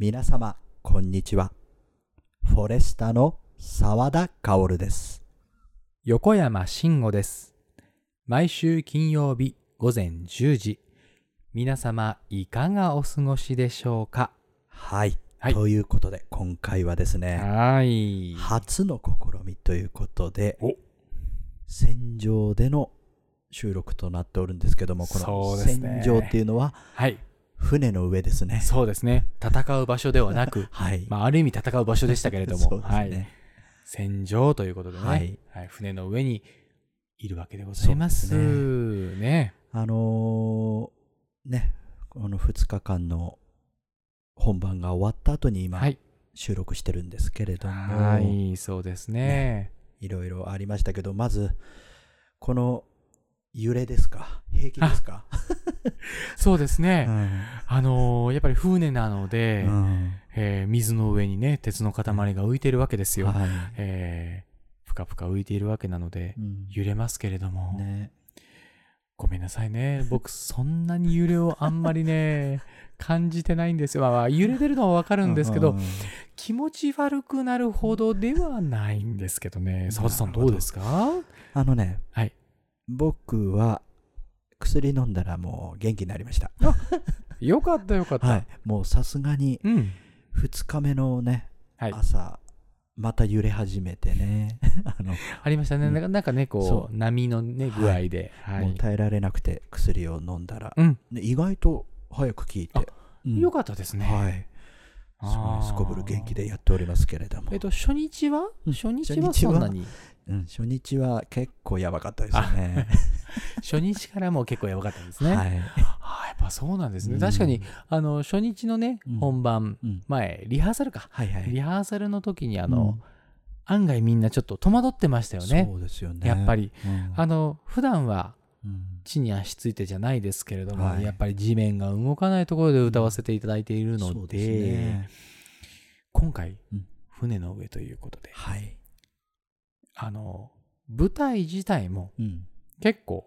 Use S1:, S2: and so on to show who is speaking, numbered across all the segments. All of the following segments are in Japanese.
S1: 皆様、こんにちは。フォレスタの沢田薫です。
S2: 横山慎吾です。毎週金曜日午前10時、皆様いかがお過ごしでしょうか？
S1: はい。
S2: はい
S1: ということで、今回はですね、
S2: はい。
S1: 初の試みということで
S2: お、
S1: 戦場での収録となっておるんですけども、こ
S2: そ
S1: の戦場っていうのは
S2: はい。
S1: 船の上ですね。
S2: そうですね。戦う場所ではなく、
S1: はい。
S2: まあ、ある意味戦う場所でしたけれども、
S1: そうです
S2: はい。
S1: ね。
S2: 戦場ということでね、
S1: は
S2: はいい。船の上にいるわけでございます。
S1: そうです
S2: ね。
S1: あのーね、この2日間の本番が終わった後に今、
S2: はい。
S1: 収録してるんですけれども、
S2: はい、そうですね。
S1: いろいろありましたけど、まず、この揺れですか？平気ですか？
S2: そうですね。
S1: うん。
S2: あのーやっぱり船なので、
S1: うん。
S2: えー水の上にね、鉄の塊が浮いてるわけですよ。
S1: はい。
S2: えー、ふかふか浮いているわけなので、
S1: うん。
S2: 揺れますけれども、
S1: ね、
S2: ごめんなさいね。僕、そんなに揺れをあんまりね、感じてないんですよ。まあまあ、揺れてるのはわかるんですけど、
S1: うん
S2: 気持ち悪くなるほどではないんですけどね。澤田さん、
S1: ど
S2: うですか？
S1: あのね、
S2: はい。
S1: 僕は薬飲んだらもう元気になりました。
S2: よかったよかった。
S1: はい、もうさすがに
S2: うん。
S1: 2日目のね、
S2: はい。
S1: 朝、また揺れ始めてね、あの
S2: ありましたね。
S1: うん
S2: なんかなんかね、
S1: そ
S2: こう、波のね、具合で。はい。
S1: もう耐えられなくて薬を飲んだら、
S2: うん。
S1: ね意外と早く効いて、うん
S2: よかったですね。
S1: はい。すごいすこぶる元気でやっておりますけれども、
S2: えっと、初日は？
S1: うん
S2: 初日は
S1: 初日は
S2: そんなに？
S1: うん、初日は結構やばかったですね。
S2: 初日からもう結構やばかったんですね。
S1: はい。
S2: ああ、やっぱそうなんですね。
S1: うん
S2: 確かに、あの、初日のね
S1: うん、
S2: 本番
S1: うん
S2: 前、リハーサルか。
S1: はいはい。
S2: リハーサルの時に、あ
S1: あ
S2: の、案外みんなちょっと戸惑ってましたよね。
S1: そうですよね。
S2: やっぱり。
S1: うん、
S2: あの、普段は
S1: うん
S2: 地に足ついてじゃないですけれども、
S1: はい
S2: やっぱり地面が動かないところで歌わせていただいているので、
S1: ね。
S2: 今回、
S1: うん
S2: 船の上ということで、
S1: はい。
S2: あの、舞台自体も
S1: うん。
S2: 結構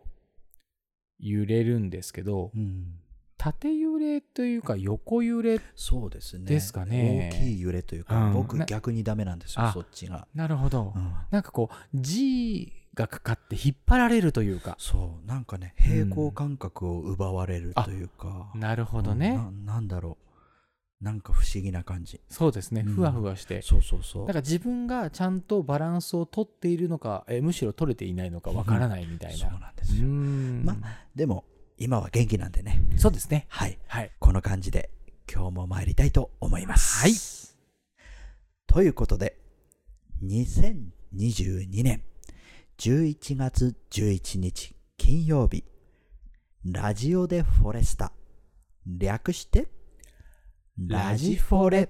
S2: 揺れるんですけど、
S1: うん。
S2: 縦揺れというか横揺れ
S1: そうですね。
S2: ですかね
S1: 大きい揺れというか、
S2: うん
S1: 僕
S2: な
S1: 逆にダメなんですよ、
S2: あ
S1: そっちが。
S2: なるほど、
S1: うん
S2: なんかこう G がかかって引っ張られるというか
S1: そう、なんかね、平行感覚を奪われるというか。
S2: なるほどね、
S1: うんななんだろう。なんか不思議な感じ。
S2: そうですね
S1: うん
S2: ふわふわして、
S1: そうそうそう。
S2: なんか自分がちゃんとバランスを取っているのかえむしろ取れていないのかわからないみたいな、
S1: そうなんですよ。
S2: ん
S1: までも、今は元気なんでね。
S2: そうですね
S1: はい。
S2: はい
S1: この感じで今日も参りたいと思います。
S2: はい。
S1: ということで、2022年11月11日金曜日、ラジオでフォレスタ、略して、ラジフォレ。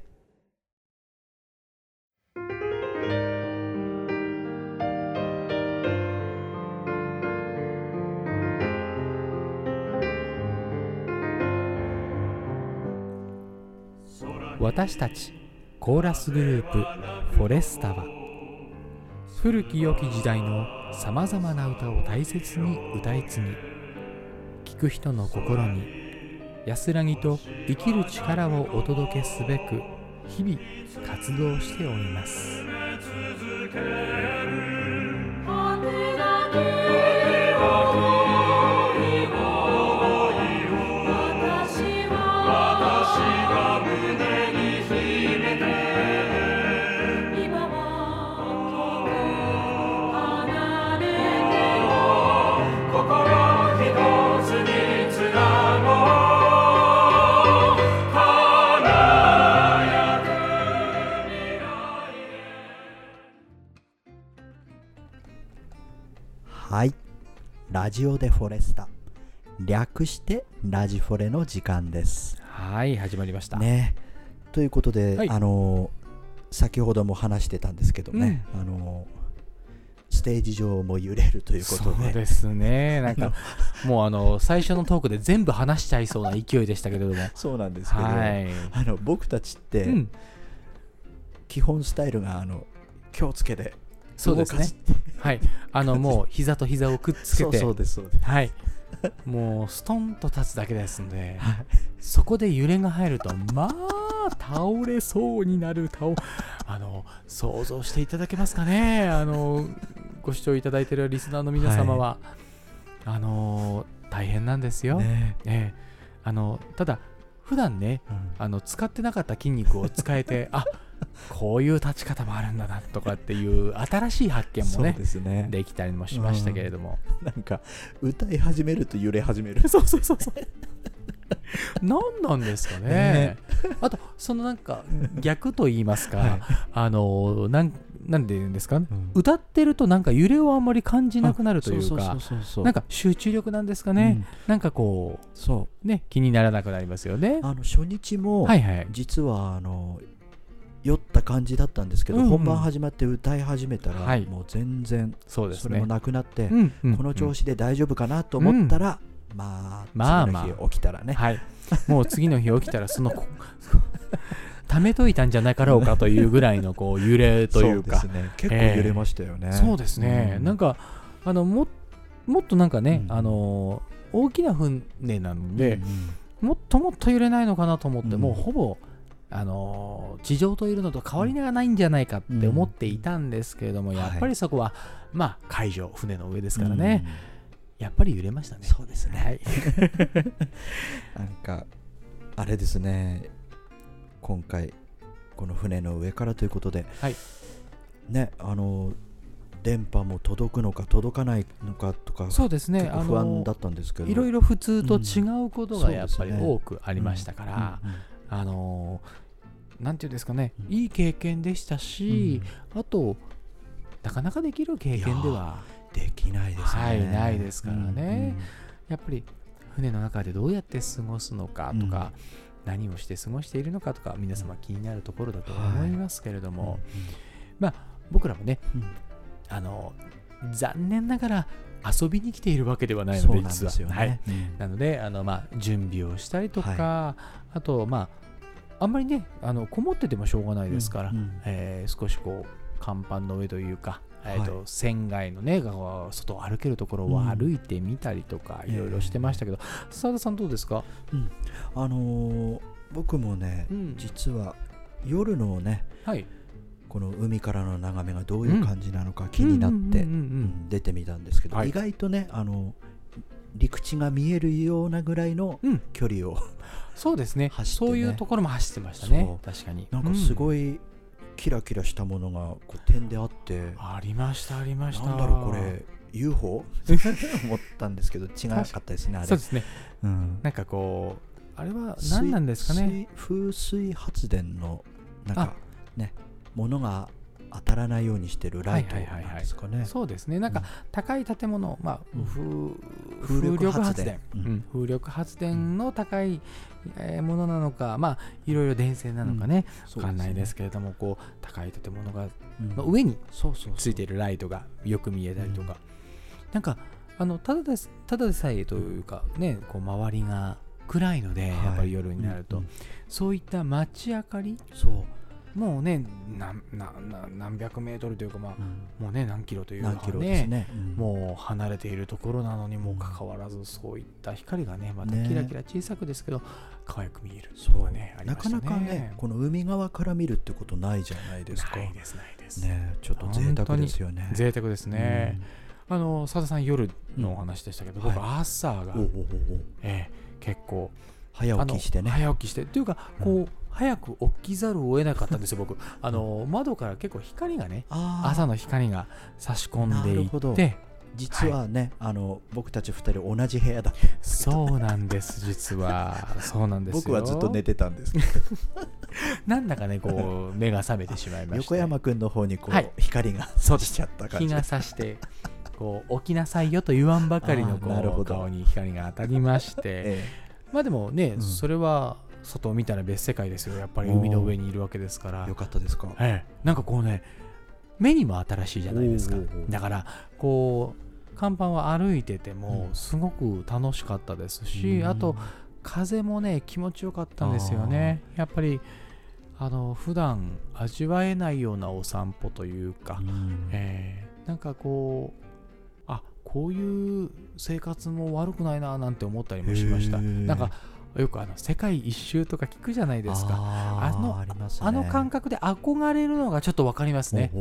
S2: 私たちコーラスグループフォレスタは古き良き時代のさまざまな歌を大切に歌い継ぎ聴く人の心に安らぎと生きる力をお届けすべく日々活動しております。
S1: ジオでフォレスタ、略してラジフォレの時間です。
S2: はい始まりました、
S1: ね。ということで、
S2: はい。
S1: あの先ほども話してたんですけどね、あのステージ上も揺れるということ
S2: そう
S1: で
S2: ですね。なんかもうあの最初のトークで全部話しちゃいそうな勢いでしたけれども。
S1: そうなんですけど、
S2: はい、
S1: あの僕たちって、
S2: うん、
S1: 基本スタイルがあの気をつけて
S2: そうですね。はい。あのもう膝と膝をくっつけて。
S1: そうですそうです。
S2: はい。もうストンと立つだけですので
S1: はい。
S2: そこで揺れが入るとまあ倒れそうになる倒あの想像していただけますかね？あのご視聴いただいているリスナーの皆様は、あの大変なんですよ、
S1: ね。
S2: ええ。あのただ普段ね
S1: うん。
S2: あの使ってなかった筋肉を使えてあ こういう立ち方もあるんだなとかっていう新しい発見もね
S1: ですね。
S2: できたりもしましたけれども、
S1: なんか歌い始めると揺れ始める。
S2: そうそうそうそう。何なんですかね。
S1: ね。
S2: あとそのなんか逆と言いますか、
S1: はい。
S2: あのなんなんで言うんですか、
S1: うん。
S2: 歌ってるとなんか揺れをあんまり感じなくなるというかなんか集中力なんですかね、
S1: うん。
S2: なんかこ
S1: そう。
S2: ね気にならなくなりますよね。
S1: あの初日も、
S2: はいはい。
S1: 実はあの酔った感じだったんですけど、
S2: うんうん。
S1: 本番始まって歌い始めたら、
S2: はい。
S1: もう全然
S2: そ
S1: れもなくなって、
S2: うんうん
S1: この調子で大丈夫かなと思ったら、まあ
S2: まあ
S1: 次の日起きたらね、
S2: はい。もう次の日起きたらその こ溜めといたんじゃなかろうかというぐらいのこう揺れというか。
S1: そうですね。結構揺れましたよね、
S2: そうですね、
S1: うん。
S2: なんかあのももっとなんかね、
S1: うん。
S2: あの大きな船なので
S1: うん、うん。
S2: もっともっと揺れないのかなと思って、
S1: うん。
S2: もうほぼあの地上といるのと変わりがないんじゃないかって思っていたんですけれども、
S1: うん。
S2: やっぱりそこは、まあ海上船の上ですからね、やっぱり揺れましたね。
S1: そうですね。
S2: はい。
S1: なんかあれですね。今回この船の上からということで、
S2: はい。
S1: ねあの電波も届くのか届かないのかとか
S2: そうですね。
S1: 不安だったんですけど。
S2: いろいろ普通と違うこと
S1: うん
S2: がやっぱり多くありましたから、
S1: うんうん
S2: あのーなんていうんですかね、
S1: うん。
S2: いい経験でしたし、あとなかなかできる経験では
S1: できないですね。
S2: はいないですからね。
S1: うん
S2: やっぱり船の中でどうやって過ごすのかとか、何をして過ごしているのかとか皆様気になるところだと思いますけれど
S1: うん
S2: も、まあ僕らもね
S1: うん。
S2: あの残念ながら遊びに来ているわけではないので実は
S1: ね、
S2: は。い、
S1: うん。
S2: なのであの、まあ、準備をしたりとか、あとまああんまりねあのこもっててもしょうがないですから、
S1: うんうん。
S2: えー少しこう甲板の上というか、えーと
S1: はい。
S2: 船外のね外を歩けるところを歩いてみたりとか、
S1: うん
S2: いろいろしてましたけど澤田さんどうですか、
S1: あのー僕もね、
S2: うん。
S1: 実は夜のね
S2: はい、
S1: この海からの眺めがどういう感じなのか気になって
S2: うんうんうんうん。
S1: うん出てみたんですけど、
S2: はい。
S1: 意外とねあの陸地が見えるようなぐらいの
S2: うん。
S1: 距離を、
S2: そうですね。
S1: ね。
S2: そういうところも走ってましたね。
S1: そ
S2: 確かに。
S1: なんかす
S2: い、
S1: ごいキラキラしたものがこう点であって、
S2: ありましたありました。
S1: なんだろうこれ UFO? 思ったんですけど違かったですねあれ。
S2: そうですね。
S1: うん。
S2: なんかこうあれは何なんですかね？
S1: 水風水発電のなん
S2: あ。
S1: かね物が当たらないようにしてるライト
S2: はいはいはいはい。
S1: なんですかね。
S2: そうですね。なんか
S1: うん。
S2: 高い建物、まあ
S1: うん。
S2: 風
S1: 風力発
S2: 風
S1: 電。うん。
S2: うん。風力発電の高い、えーものなのかまあいろいろ電線なのかね、
S1: そう
S2: わかんないですけれどもこう高い建物が
S1: うん。
S2: の上に
S1: そうそう
S2: ついているライトがよく見えたりとか、なんかあのただですただでさえというかねこう周りが暗いので、
S1: はい
S2: やっぱり夜になると、そういった街明かり
S1: そう
S2: もうね何なな何百メートルというかまあ
S1: うん。
S2: もうね何キロというか
S1: 何キロですね。うん。
S2: もう離れているところなのにもかかわらずそういった光がねまた
S1: ね。
S2: キラキラ小さくですけど可愛く見える
S1: そう
S2: はねあり
S1: なかなかねこの海側から見るってことないじゃないですか。
S2: ないですないです、
S1: ね。ちょっと贅沢ですよね。
S2: 贅沢ですね、あの佐田さん夜のお話でしたけど、
S1: うん。
S2: 僕
S1: は
S2: 朝が、
S1: うんおおおお
S2: ええ結構
S1: 早起きしてね。
S2: 早起きしてっていうかこう、早く起きざるを得なかったんですよ僕。あの窓から結構光がね朝の光が差し込んでいって
S1: 実はね、あの僕たち二人同じ部屋だ
S2: そうなんです実は。そうなんですよ。
S1: 僕はずっと寝てたんです。け ど
S2: なんだかねこう目が覚めてしまいまして。
S1: 横山君の方にこう、
S2: はい。
S1: 光が
S2: そうです
S1: しちゃった感じ。
S2: 日が差してこう起きなさいよと言わんばかりのこう顔に光が当たりまして。
S1: え。
S2: まあでもね、
S1: うん。
S2: それは外を見たら別世界ですよ。やっぱり海の上にいるわけですから。
S1: えよかったですか。
S2: ええ、なんかこうね目にも新しいじゃないですか。だからこう甲板は歩いてても
S1: うん。
S2: すごく楽しかったですし、
S1: うん
S2: あと風もね気持ちよかったんですよね。やっぱりあの普段味わえないようなお散歩というか、
S1: うん。
S2: えーなんかこうあこういう生活も悪くないななんて思ったりもしました。なんかよくあの世界一周とか聞くじゃないですか。
S1: あ
S2: の
S1: あね。
S2: あの感覚で憧れるのがちょっと分かりますね、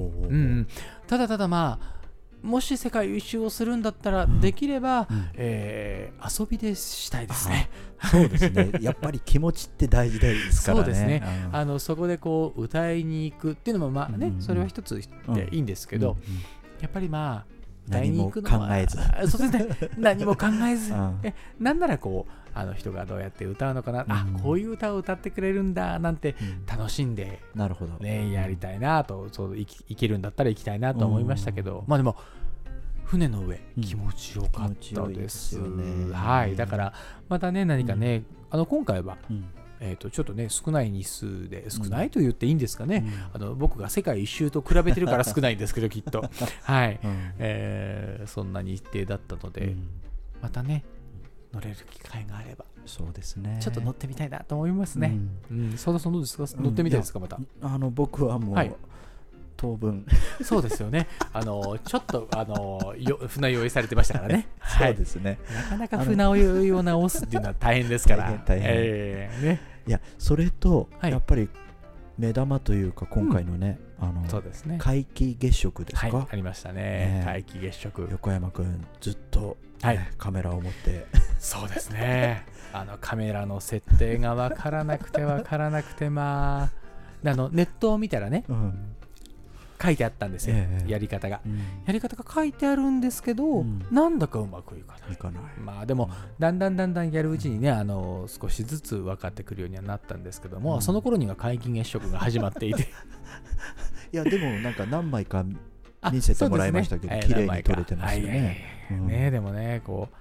S2: ただただまあもし世界一周をするんだったら、
S1: ん。
S2: できれば、
S1: うん。
S2: えー遊びでしたいですね。
S1: そうですね。やっぱり気持ちって大事ですからね。
S2: そうですね。
S1: うん。
S2: あのそこでこう歌いに行くっていうのもまあね、
S1: うんうん
S2: それは一つでいいんですけど、
S1: うんうん
S2: やっぱりまあ
S1: 何も考えず。
S2: あそうですね。何も考えず、
S1: うん。
S2: えなんならこうあの人がどうやって歌うのかな、あ
S1: うん。
S2: こういう歌を歌ってくれるんだなんて
S1: うん。
S2: 楽しんで
S1: なるほど。
S2: ねやりたいなとそう生き生きるんだったら行きたいなと思いましたけど、まあでも船の上
S1: うん。
S2: 気持ちよかったで、
S1: ですね。
S2: はい。だからまたね何かね、あの今回は
S1: うん。
S2: えー、とちょっとね少ない日数で少ないと言っていいんですかね、
S1: うん。
S2: あの僕が世界一周と比べてるから少ないんですけど きっと。はい、
S1: うん。
S2: えーそんな日程だったので、
S1: うん。
S2: またね乗れる機会があれば。
S1: そうですね。
S2: ちょっと乗ってみたいなと思いますね、
S1: うん。
S2: うん、佐田さんどうです。か乗ってみたいですかまた。
S1: あの僕はもう、
S2: はい。
S1: 当分。
S2: そうですよね。あのちょっとあのよ船酔いされてましたからね。は
S1: そう
S2: い
S1: ですね。
S2: なかなか船酔いを直すっていうのは大変ですから。
S1: 大変大変。
S2: えーね、
S1: いやそれと、
S2: はい。
S1: やっぱり目玉というか今回のね、あの
S2: そうですね。
S1: 皆既月食ですか、
S2: はいありましたね。
S1: ね。
S2: 皆既月食。
S1: 横山くんずっと、
S2: はい。
S1: ねカメラを持って。
S2: そうですね。あのカメラの設定が分からなくて分からなくてまあであのネットを見たらね
S1: うん、
S2: 書いてあったんですよ、
S1: ええ
S2: やり方が。
S1: うん。
S2: やり方が書いてあるんですけど、
S1: うん。
S2: なんだかうまくいかない。まあでもだんだんだんだんやるうちにねあの少しずつ分かってくるようにはなったんですけども、
S1: うん。
S2: その頃には皆既月食が始まっていて。
S1: いやでもなんか何枚か
S2: あ
S1: 見せてもらいましたけど
S2: ね。
S1: 綺麗に撮れてますよね。
S2: ねでもねこう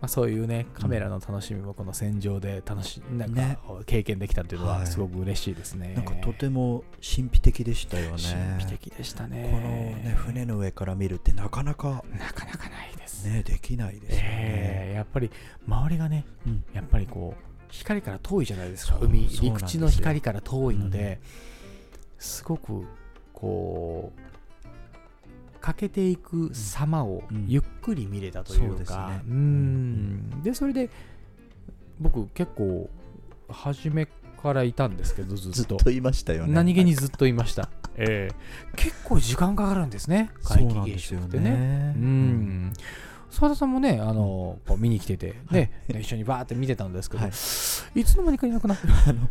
S2: まあ、そういうねカメラの楽しみもこの戦場で楽しなんか
S1: ね
S2: 経験できたっていうの
S1: は
S2: はいすごく嬉しいですね。
S1: なんかとても神秘的でしたよね
S2: 神秘的でしたね。
S1: このね船の上から見るってなかなか
S2: なかなかないです。
S1: ねできないですよね、
S2: ええやっぱり周りがね、
S1: うん
S2: やっぱりこう光から遠いじゃないですか。海陸地の光から遠いので、すごくこう欠けていく様を
S1: うん。
S2: ゆっくり見れたというか、
S1: で
S2: それで僕結構初めからいたんですけど ずっと。
S1: いましたよね。
S2: 何気にずっといました、ええ。結構時間かかるんですね。皆既月食ってね。
S1: ね
S2: うん。澤田さんもね、あのこう見に来てて、ね、一緒にバーって見てたんですけど、
S1: はい。
S2: い、つの間にかいなくなって。
S1: あの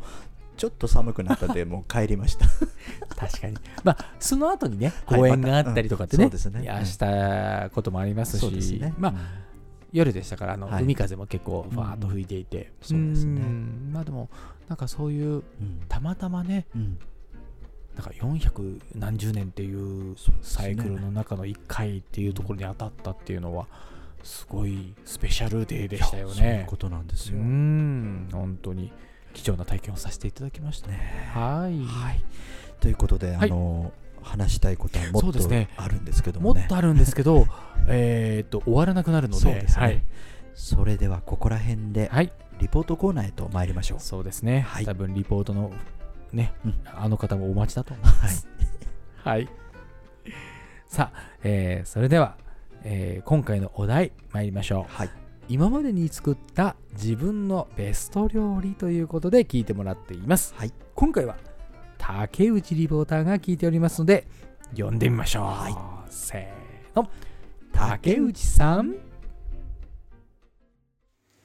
S1: ちょっと寒くなったんでもう帰りました。
S2: 確かに。まあ、その後にね、
S1: はい
S2: 公演があったりとかってね、
S1: またね。
S2: いやしたこともありますし、まあ、夜でしたから、あの、
S1: はい。
S2: 海風も結構、ファーっと吹いていて、
S1: そうですね。
S2: ん。まあでも、なんかそういう、
S1: うん。
S2: たまたまね、
S1: うん。
S2: なんか400何十年っていうサイクルの中の1回っていうところに当たったっていうのは、すごいスペシャルデーでしたよ
S1: いやそういう
S2: ね。
S1: ことなんです
S2: う
S1: よ、
S2: ん、本当に貴重な体験をさせていただきました。
S1: ね
S2: はい。
S1: はいということで、
S2: はい
S1: あの話したいことはもっと
S2: そうですね
S1: あるんですけどもね
S2: もっとあるんですけど、えーっと、終わらなくなるので、
S1: ね
S2: はい。
S1: それではここら辺で
S2: はい、
S1: リポートコーナーへと参りましょう
S2: そうですね。
S1: はい
S2: 多分リポートのね、
S1: うん
S2: あの方もお待ちだと思います。はい。さあ、えーそれでは、えー今回のお題参りましょう。
S1: はい
S2: 今までに作った自分のベスト料理ということで聞いてもらっています。
S1: はい
S2: 今回は竹内リポーターが聞いておりますので読んでみましょう。
S1: はい
S2: せーの。竹内さん。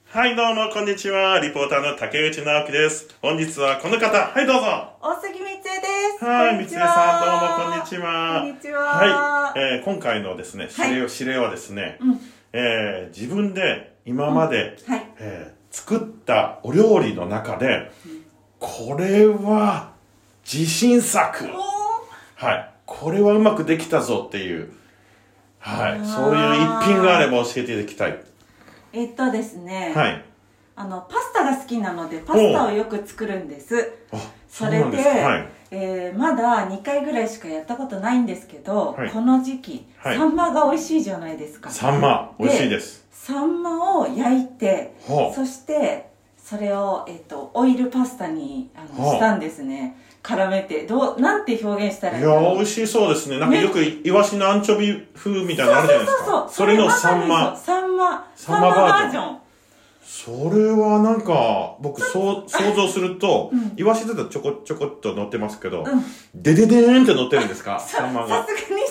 S3: はい、どうも、こんにちは。リポーターの竹内直樹です。本日はこの方、はい、どうぞ。
S4: 大杉みつえです。
S3: はい、
S4: こんにち
S3: 三つさ
S4: は
S3: ん、どうも、こんにちは。
S4: こんにちは。
S3: はい、えー今回のですね、指令,、
S4: は
S3: 指令はですね、
S4: うん
S3: えー自分で今まで、
S4: はい。
S3: えー作ったお料理の中で、これは自信作。はい、これはうまくできたぞっていう、はい、そういう一品があれば教えていただきたい。
S4: えっとですね、
S3: はい。
S4: あの、パスタが好きなので、パスタをよく作るんです。
S3: あ、
S4: それで、
S3: はい。
S4: えーまだ2回ぐらいしかやったことないんですけど、
S3: はい
S4: この時期、
S3: はい
S4: サンマが美味しいじゃないですか。
S3: サンマ、美味しいです。
S4: サンマを焼いて、
S3: ほう。
S4: そして、それを、えっと、オイルパスタにあの
S3: はあ
S4: したんですね。絡めて、どう、なんて表現したらい
S3: いや
S4: いんだろう
S3: ー美味しそうですね。なんか
S4: ね
S3: よくイワシのアンチョビ風みたいなのあるじゃないですか。
S4: そうそうそう
S3: それのサンマ。
S4: サンマ
S3: サンマバージョンそれはなんか、僕、そう、想像すると、
S4: うん
S3: イワシだとちょこちょこっと乗ってますけど、
S4: うん
S3: デデデーンって乗ってるんですか？
S4: さ
S3: サンマが。
S4: さすがに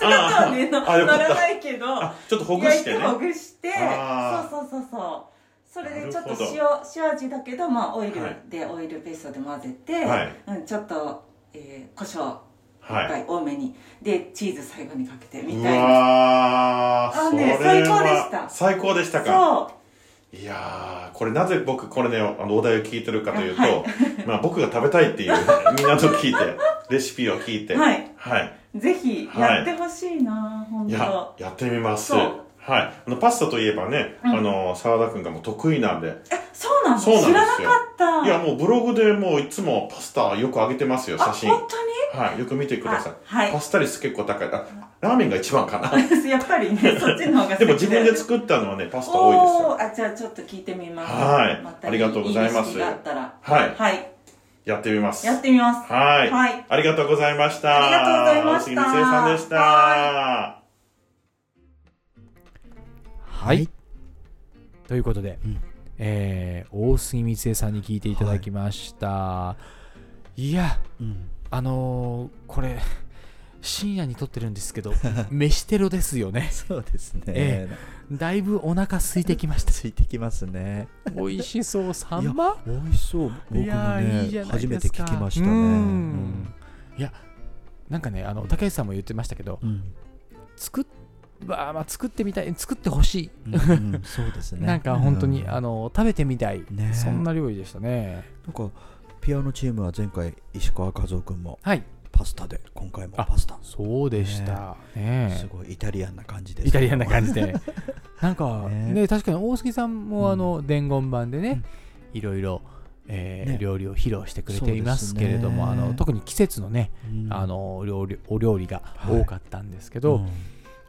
S4: 姿はね乗らないけど
S3: あ、ちょっとほぐしてね。
S4: ほぐしてそうそうそうそう。それでちょっと塩塩味だけど、まあ、オイル
S3: はい。
S4: で、オイルペーストで混ぜて、
S3: はい。
S4: うん、ちょっと、えー、胡椒
S3: はい。
S4: 多めに、でチーズ最後にかけてみ
S3: う
S4: たいな。あね最高でした。
S3: 最高でしたか。
S4: そう。
S3: いやー、これなぜ僕これね、あの、お題を聞いてるかというと、
S4: はい。
S3: まあ僕が食べたいっていう、みんなと聞いて、レシピを聞いて、
S4: はい。
S3: はい。
S4: ぜひやってほしいな、本当
S3: いや、やってみます。はい。あの、パスタといえばね、
S4: うん
S3: あの、沢田くんがもう得意なんで、
S4: えそうなの
S3: そうなんですよ
S4: 知らなかった
S3: いや、もうブログでもういつもパスタよく上げてますよ、
S4: あ
S3: 写真。
S4: 本当に？
S3: はい。よく見てください。
S4: あはい
S3: パスタ率結構高い。あ、ラーメンが一番かな。
S4: やっぱりね そっちの方が
S3: でも自分で
S4: る
S3: 作ったのはね、パスタ多いですよ。
S4: あじゃあちょっと聞いてみます
S3: はい
S4: また
S3: ありがとうございますはい
S4: はい
S3: やってみます。
S4: やってみます
S3: はい。
S4: はい
S3: ありがとうございました。
S4: ありがとうございました
S3: 大杉光恵さんでした。
S4: は
S2: はい。ということで、
S1: うん
S2: えー大杉光恵さんに聞いていただきました。い、や、
S1: うん
S2: あのーこれ、深夜に撮ってるんですけど、飯テロですよね。
S1: そうですね、
S2: えだいぶお腹空いてきました。
S1: ついてきますね。
S2: 美味しそう、サンマ？
S1: 美味しそう。僕もね
S2: いですか。
S1: 初めて聞きましたね。
S2: うん。いや、なんかね、あの竹内さんも言ってましたけど、
S1: うん。
S2: 作っまあ、まあ作ってみたい、作ってほしい。
S1: うんうんそうですね。
S2: なんか本当に、
S1: うん。
S2: あの食べてみたい、
S1: ね。
S2: そんな料理でしたね。
S1: なんかピアノチームは前回石川和夫君も。
S2: はい、
S1: パスタで今回も
S2: あ
S1: パスタ。
S2: そうでした。ね
S1: すごいイタリアンな感じで
S2: イタリアンな感じ
S1: で。
S2: で。なんか
S1: ね
S2: ね、確かに大杉さんも
S1: うん。
S2: あの伝言版でね、いろいろ、えー
S1: ね。
S2: 料理を披露してくれていますけれども、
S1: ね
S2: あの特に季節のね、あの料理お料理が多かったんですけど、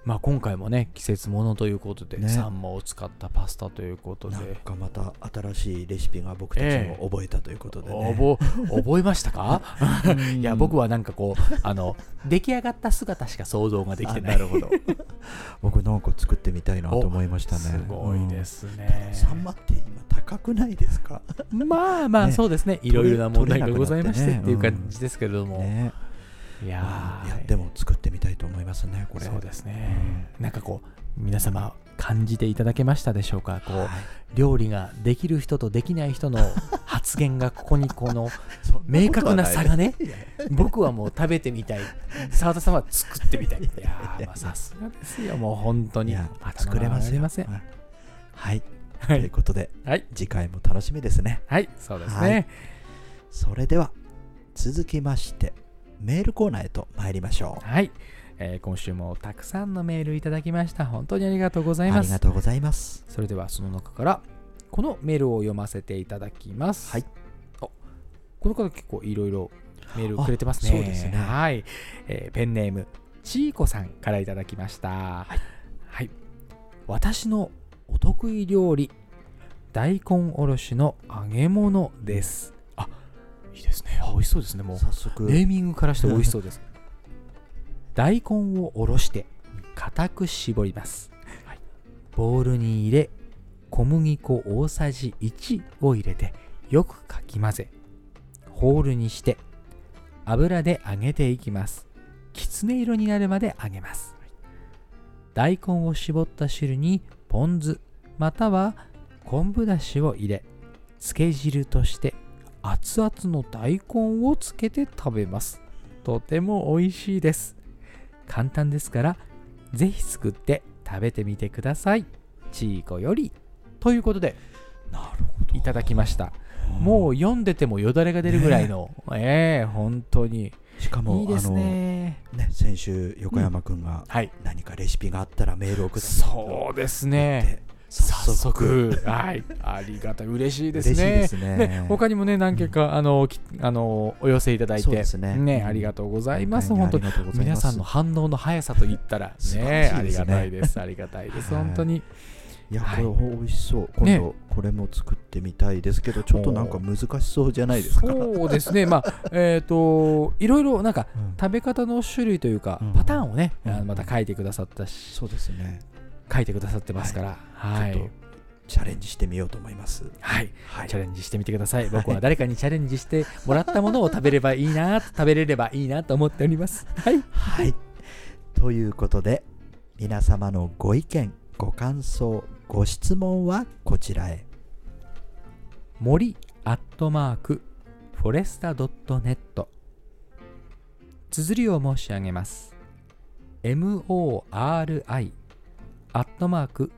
S2: まあ、今回もね季節ものということで、
S1: ね。
S2: サンマを使ったパスタということで。
S1: なんかまた新しいレシピが僕たちも覚えたということでね、
S2: 覚覚えましたか？
S1: うん。
S2: いや僕はなんかこうあの出来上がった姿しか想像ができてない。
S1: あなるほど。僕なんか作ってみたいなと思いましたね。
S2: すごいですね。
S1: うん、サンマって今高くないですか？
S2: まあまあ
S1: ね。
S2: そうですね。いろいろな問題がございましてっていう感じですけれども、
S1: ね
S2: いや
S1: やでも作ってみたいと思いますねこれ。
S2: そうですね、なんかこう皆様感じていただけましたでしょうか？こう、
S1: はい。
S2: 料理ができる人とできない人の発言がここにこの 明確な差がね僕はもう食べてみたい。澤田さんは作ってみたい。いやーまあさすがですよもう本当に。
S1: 作れます
S2: ません。
S1: はい。はい。という
S2: はい、
S1: ことで
S2: はい。
S1: 次回も楽しみですね。
S2: はい、そうです
S1: はい。
S2: ね
S1: それでは続きましてメールコーナーへと参りましょう
S2: はい、えー今週もたくさんのメールいただきました本当にありがとうござい
S1: あ
S2: ます
S1: りがとうございます
S2: それではその中からこのメールを読ませていただきます。
S1: はい。
S2: おこの方結構いろいろメールくれてますね。
S1: あそうですね
S2: はい、えーペンネームちーこさんからいただきました。はい。私のお得意料理大根おろしの揚げ物です。あ、いいですね。美味しそうですね。もう
S1: 早速
S2: ネーミングからして美味しそうです。大根をおろして固く絞ります。ボウルに入れ小麦粉大さじ1を入れてよくかき混ぜホールにして油で揚げていきますきつね色になるまで揚げます大根を絞った汁にポン酢または昆布だしを入れ漬け汁として熱々の大根をつけて食べます。とても美味しいです。簡単ですからぜひ作って食べてみてください。ちーこより。ということで
S1: なるほど。
S2: いただきました。もう読んでてもよだれが出るぐらいの、ええ本当に。
S1: しかも
S2: いいですね。
S1: あのね先週横山くん。が
S2: はい。
S1: 何かレシピがあったらメールをください
S2: そうですね。
S1: で
S2: 早速。はい。ありがたい。嬉しいですね。
S1: ですね。
S2: ね他にもね何件か、あのきあのお寄せいただいて。
S1: ねうん
S2: ありがとうございます。
S1: 本当
S2: 本当に皆さんの反応の速さといったらね
S1: ね。
S2: ありがたいです。ありがたいです。
S1: はい。
S2: 本当に。
S1: いや
S2: はい。
S1: これ美味しそう。今
S2: ね
S1: 度これも作ってみたいですけどちょっとなんか難しそうじゃないですか？
S2: そうですね。まあ えっ、といろいろなんか
S1: うん。
S2: 食べ方の種類というか、
S1: うん。
S2: パターンをね、
S1: うん。
S2: また書いてくださったし。
S1: そうですね
S2: 書いてくださってますから、はい
S1: ちょっとチャレンジしてみようと思います。
S2: はい、
S1: はい
S2: チャレンジしてみてください。僕は誰かにチャレンジしてもらったものを食べればいいな、食べれればいいなと思っております。はい。
S1: はい。ということで、皆様のご意見、ご感想、ご質問はこちらへ。
S2: 森アットマークフォレスタ .net 綴りを申し上げます。mori アットマーク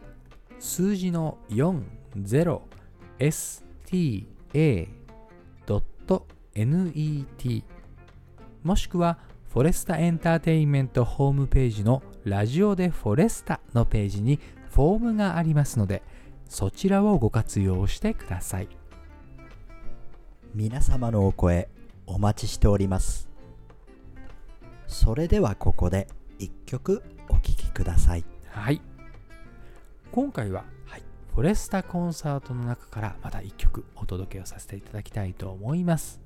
S2: 数字の 40sta.net もしくはフォレスタエンターテインメントホームページのラジオでフォレスタのページにフォームがありますのでそちらをご活用してください。
S1: 皆様のお声、お待ちしております。それではここで一曲お聴きください。
S2: はい。今回は、
S1: はい
S2: フォレスタコンサートの中からまた1曲お届けをさせていただきたいと思います。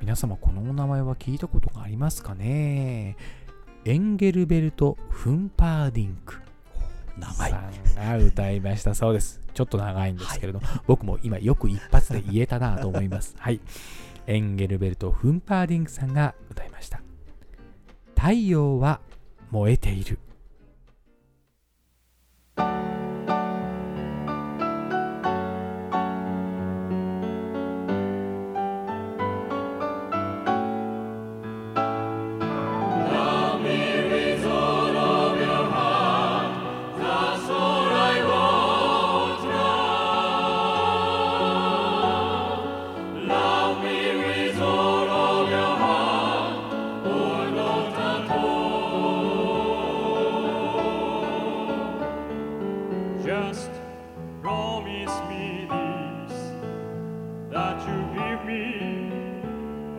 S2: 皆様このお名前は聞いたことがありますかね？エンゲルベルト・フンパーディンク
S1: 長い。
S2: さんが歌いましたそうです。ちょっと長いんですけれど、僕も今よく一発で言えたなと思います。はい。エンゲルベルト・フンパーディンクさんが歌いました。太陽は燃えている。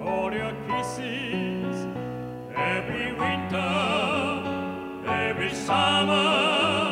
S5: All your kisses every winter, every summer,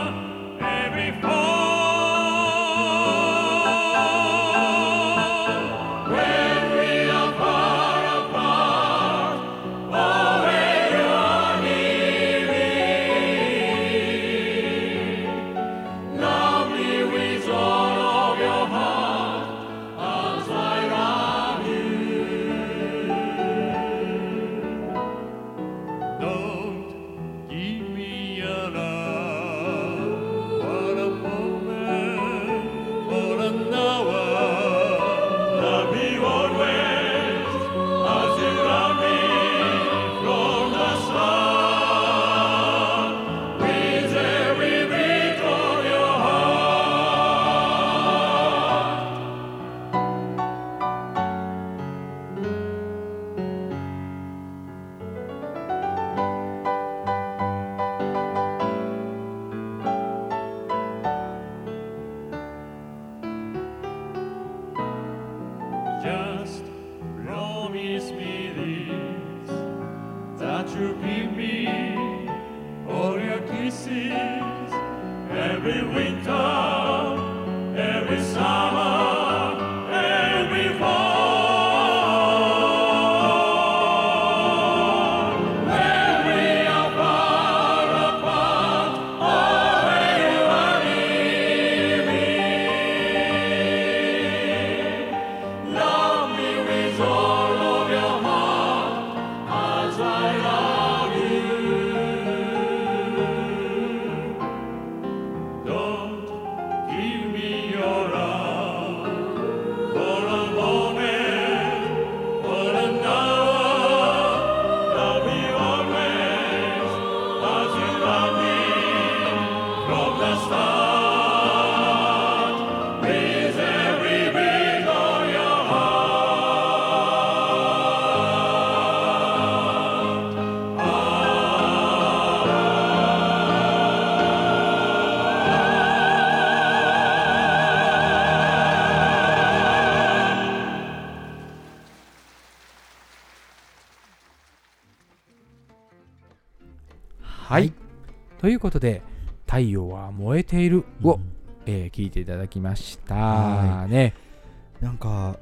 S2: いうことで、太陽は燃えている。を、えー聞いていただきました。
S1: は
S2: ね。
S1: なんか、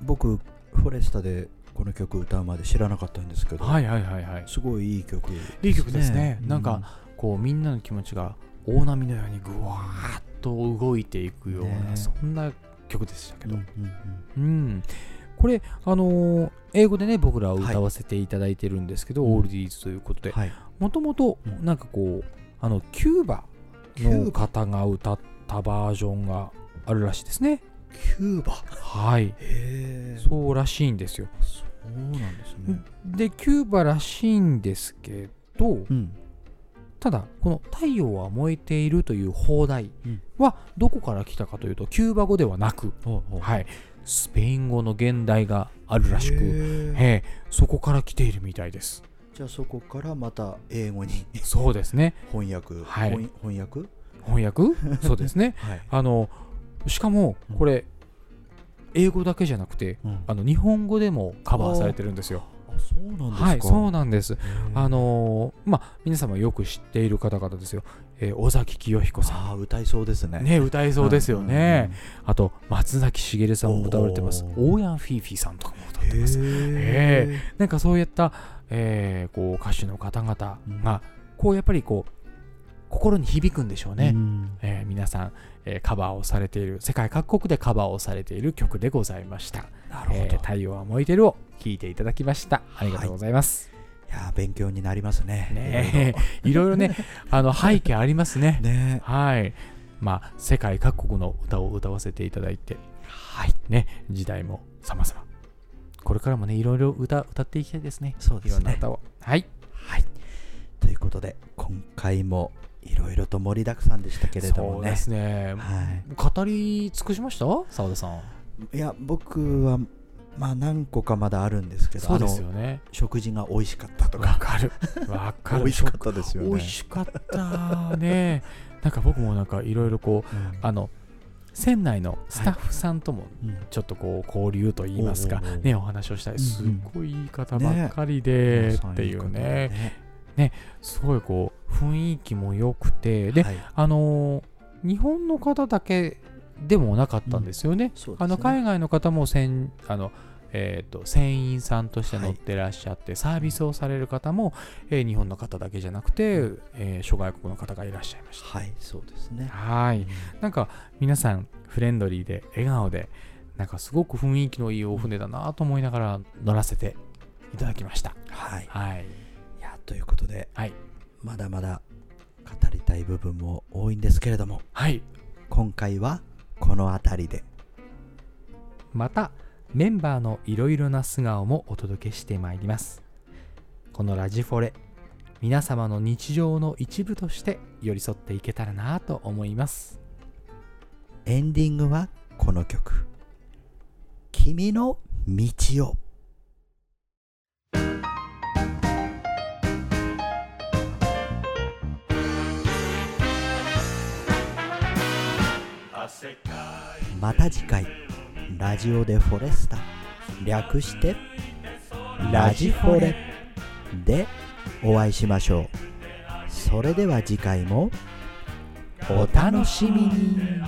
S1: 僕、フォレスタでこの曲歌うまで知らなかったんですけど、
S2: はいはいはいはい。
S1: すごいいい曲、
S2: いい曲ですね。
S1: う
S2: なんか、こう、みんなの気持ちが大波のようにぐわーっと動いていくような、
S1: ね。
S2: そんな曲でしたけど、
S1: うんうん。
S2: うん、これ、あのー英語でね僕らは歌わせていただいてるんですけど、
S1: はい
S2: オールディーズということで。もともと
S1: うん。
S2: なんかこうあのキューバの方が歌ったバージョンがあるらしいですね。
S1: キューバ？
S2: はい。そうらしいんですよ。
S1: そうなんですね。
S2: でキューバらしいんですけど
S1: うん。
S2: ただこの「太陽は燃えている」という放題
S1: うん。
S2: はどこから来たかというとキューバ語ではなく、
S1: ほうほう。
S2: はい、スペイン語の現代があるらしく、ええそこから来ているみたいです。
S1: じゃあそこからまた英語に
S2: そうですね。
S1: 翻訳
S2: はい。
S1: 翻翻訳？
S2: 翻訳？そうですね。
S1: はい。
S2: あのしかも
S1: うん。
S2: これ、英語だけじゃなくて
S1: うん。
S2: あの日本語でもカバーされてるんですよはいそうなんです。あのーまあ皆様よく知っている方々ですよ、えー尾崎清彦さ
S1: あー歌いそうですね。
S2: んね歌いそうですよね、
S1: うん
S2: あと松崎しげるさんも歌われてます。オー。ヤンフィーフィーさんとかも歌っ
S1: へ
S2: てます。
S1: え
S2: なんかそういった、えーこう歌手の方々が、こうやっぱりこう心に響くんでしょうね、えー皆さん、えーカバーをされている世界各国でカバーをされている曲でございました。
S1: なるほど、
S2: えー太陽は燃えてるを聴いていただきました。ありがとうございます、
S1: いやー勉強になりますね。
S2: ねえ。いろいろ ねあの背景ありますね。
S1: ね。
S2: はい。まあ世界各国の歌を歌わせていただいて。はい。ね時代も様々。これからもねいろいろ歌歌っていきたいですね。
S1: そうですね。
S2: いろんな歌を。はい。
S1: はい。ということで今回もいろいろと盛りだくさんでしたけれどもね。
S2: そうですね。
S1: は
S2: 語り尽くしました？澤田さん。
S1: い、いや僕はまあ何個かまだあるんですけど
S2: そうですよね。
S1: 食事が美味しかったと
S2: わ
S1: か
S2: かる。わかる。
S1: 美味しかったですよね。
S2: 美味しかったね。なんか僕もなんかいろいろこう
S1: うん。
S2: あの船内のスタッフさんとも
S1: うん。
S2: ちょっとこう交流といいますかねお話をしたりす
S1: うんうん
S2: ごいいい方ばっかりでっていうね
S1: ね
S2: すごいこう雰囲気も良くてで
S1: はい。
S2: あのー日本の方だけでもなかったんですよね。
S1: そうですね。
S2: あの海外の方も船あの、えー、と船員さんとして乗ってらっしゃって、サービスをされる方も、えー日本の方だけじゃなくて、えー諸外国の方がいらっしゃいまし
S1: はいそうですね。
S2: た。はい。なんか皆さんフレンドリーで笑顔でなんかすごく雰囲気のいいお船だなと思いながら乗らせていただきました。
S1: はい。
S2: はい、
S1: ということで
S2: はい、
S1: まだまだ語りたい部分も多いんですけれども
S2: はい、
S1: 今回はこの辺りで。
S2: またメンバーのいろいろな素顔もお届けしてまいります。このラジフォレ皆様の日常の一部として寄り添っていけたらなと思います。
S1: エンディングはこの曲「君の道を」また次回ラジオでフォレスタ略してラジフォレでお会いしましょう。それでは次回もお楽しみに。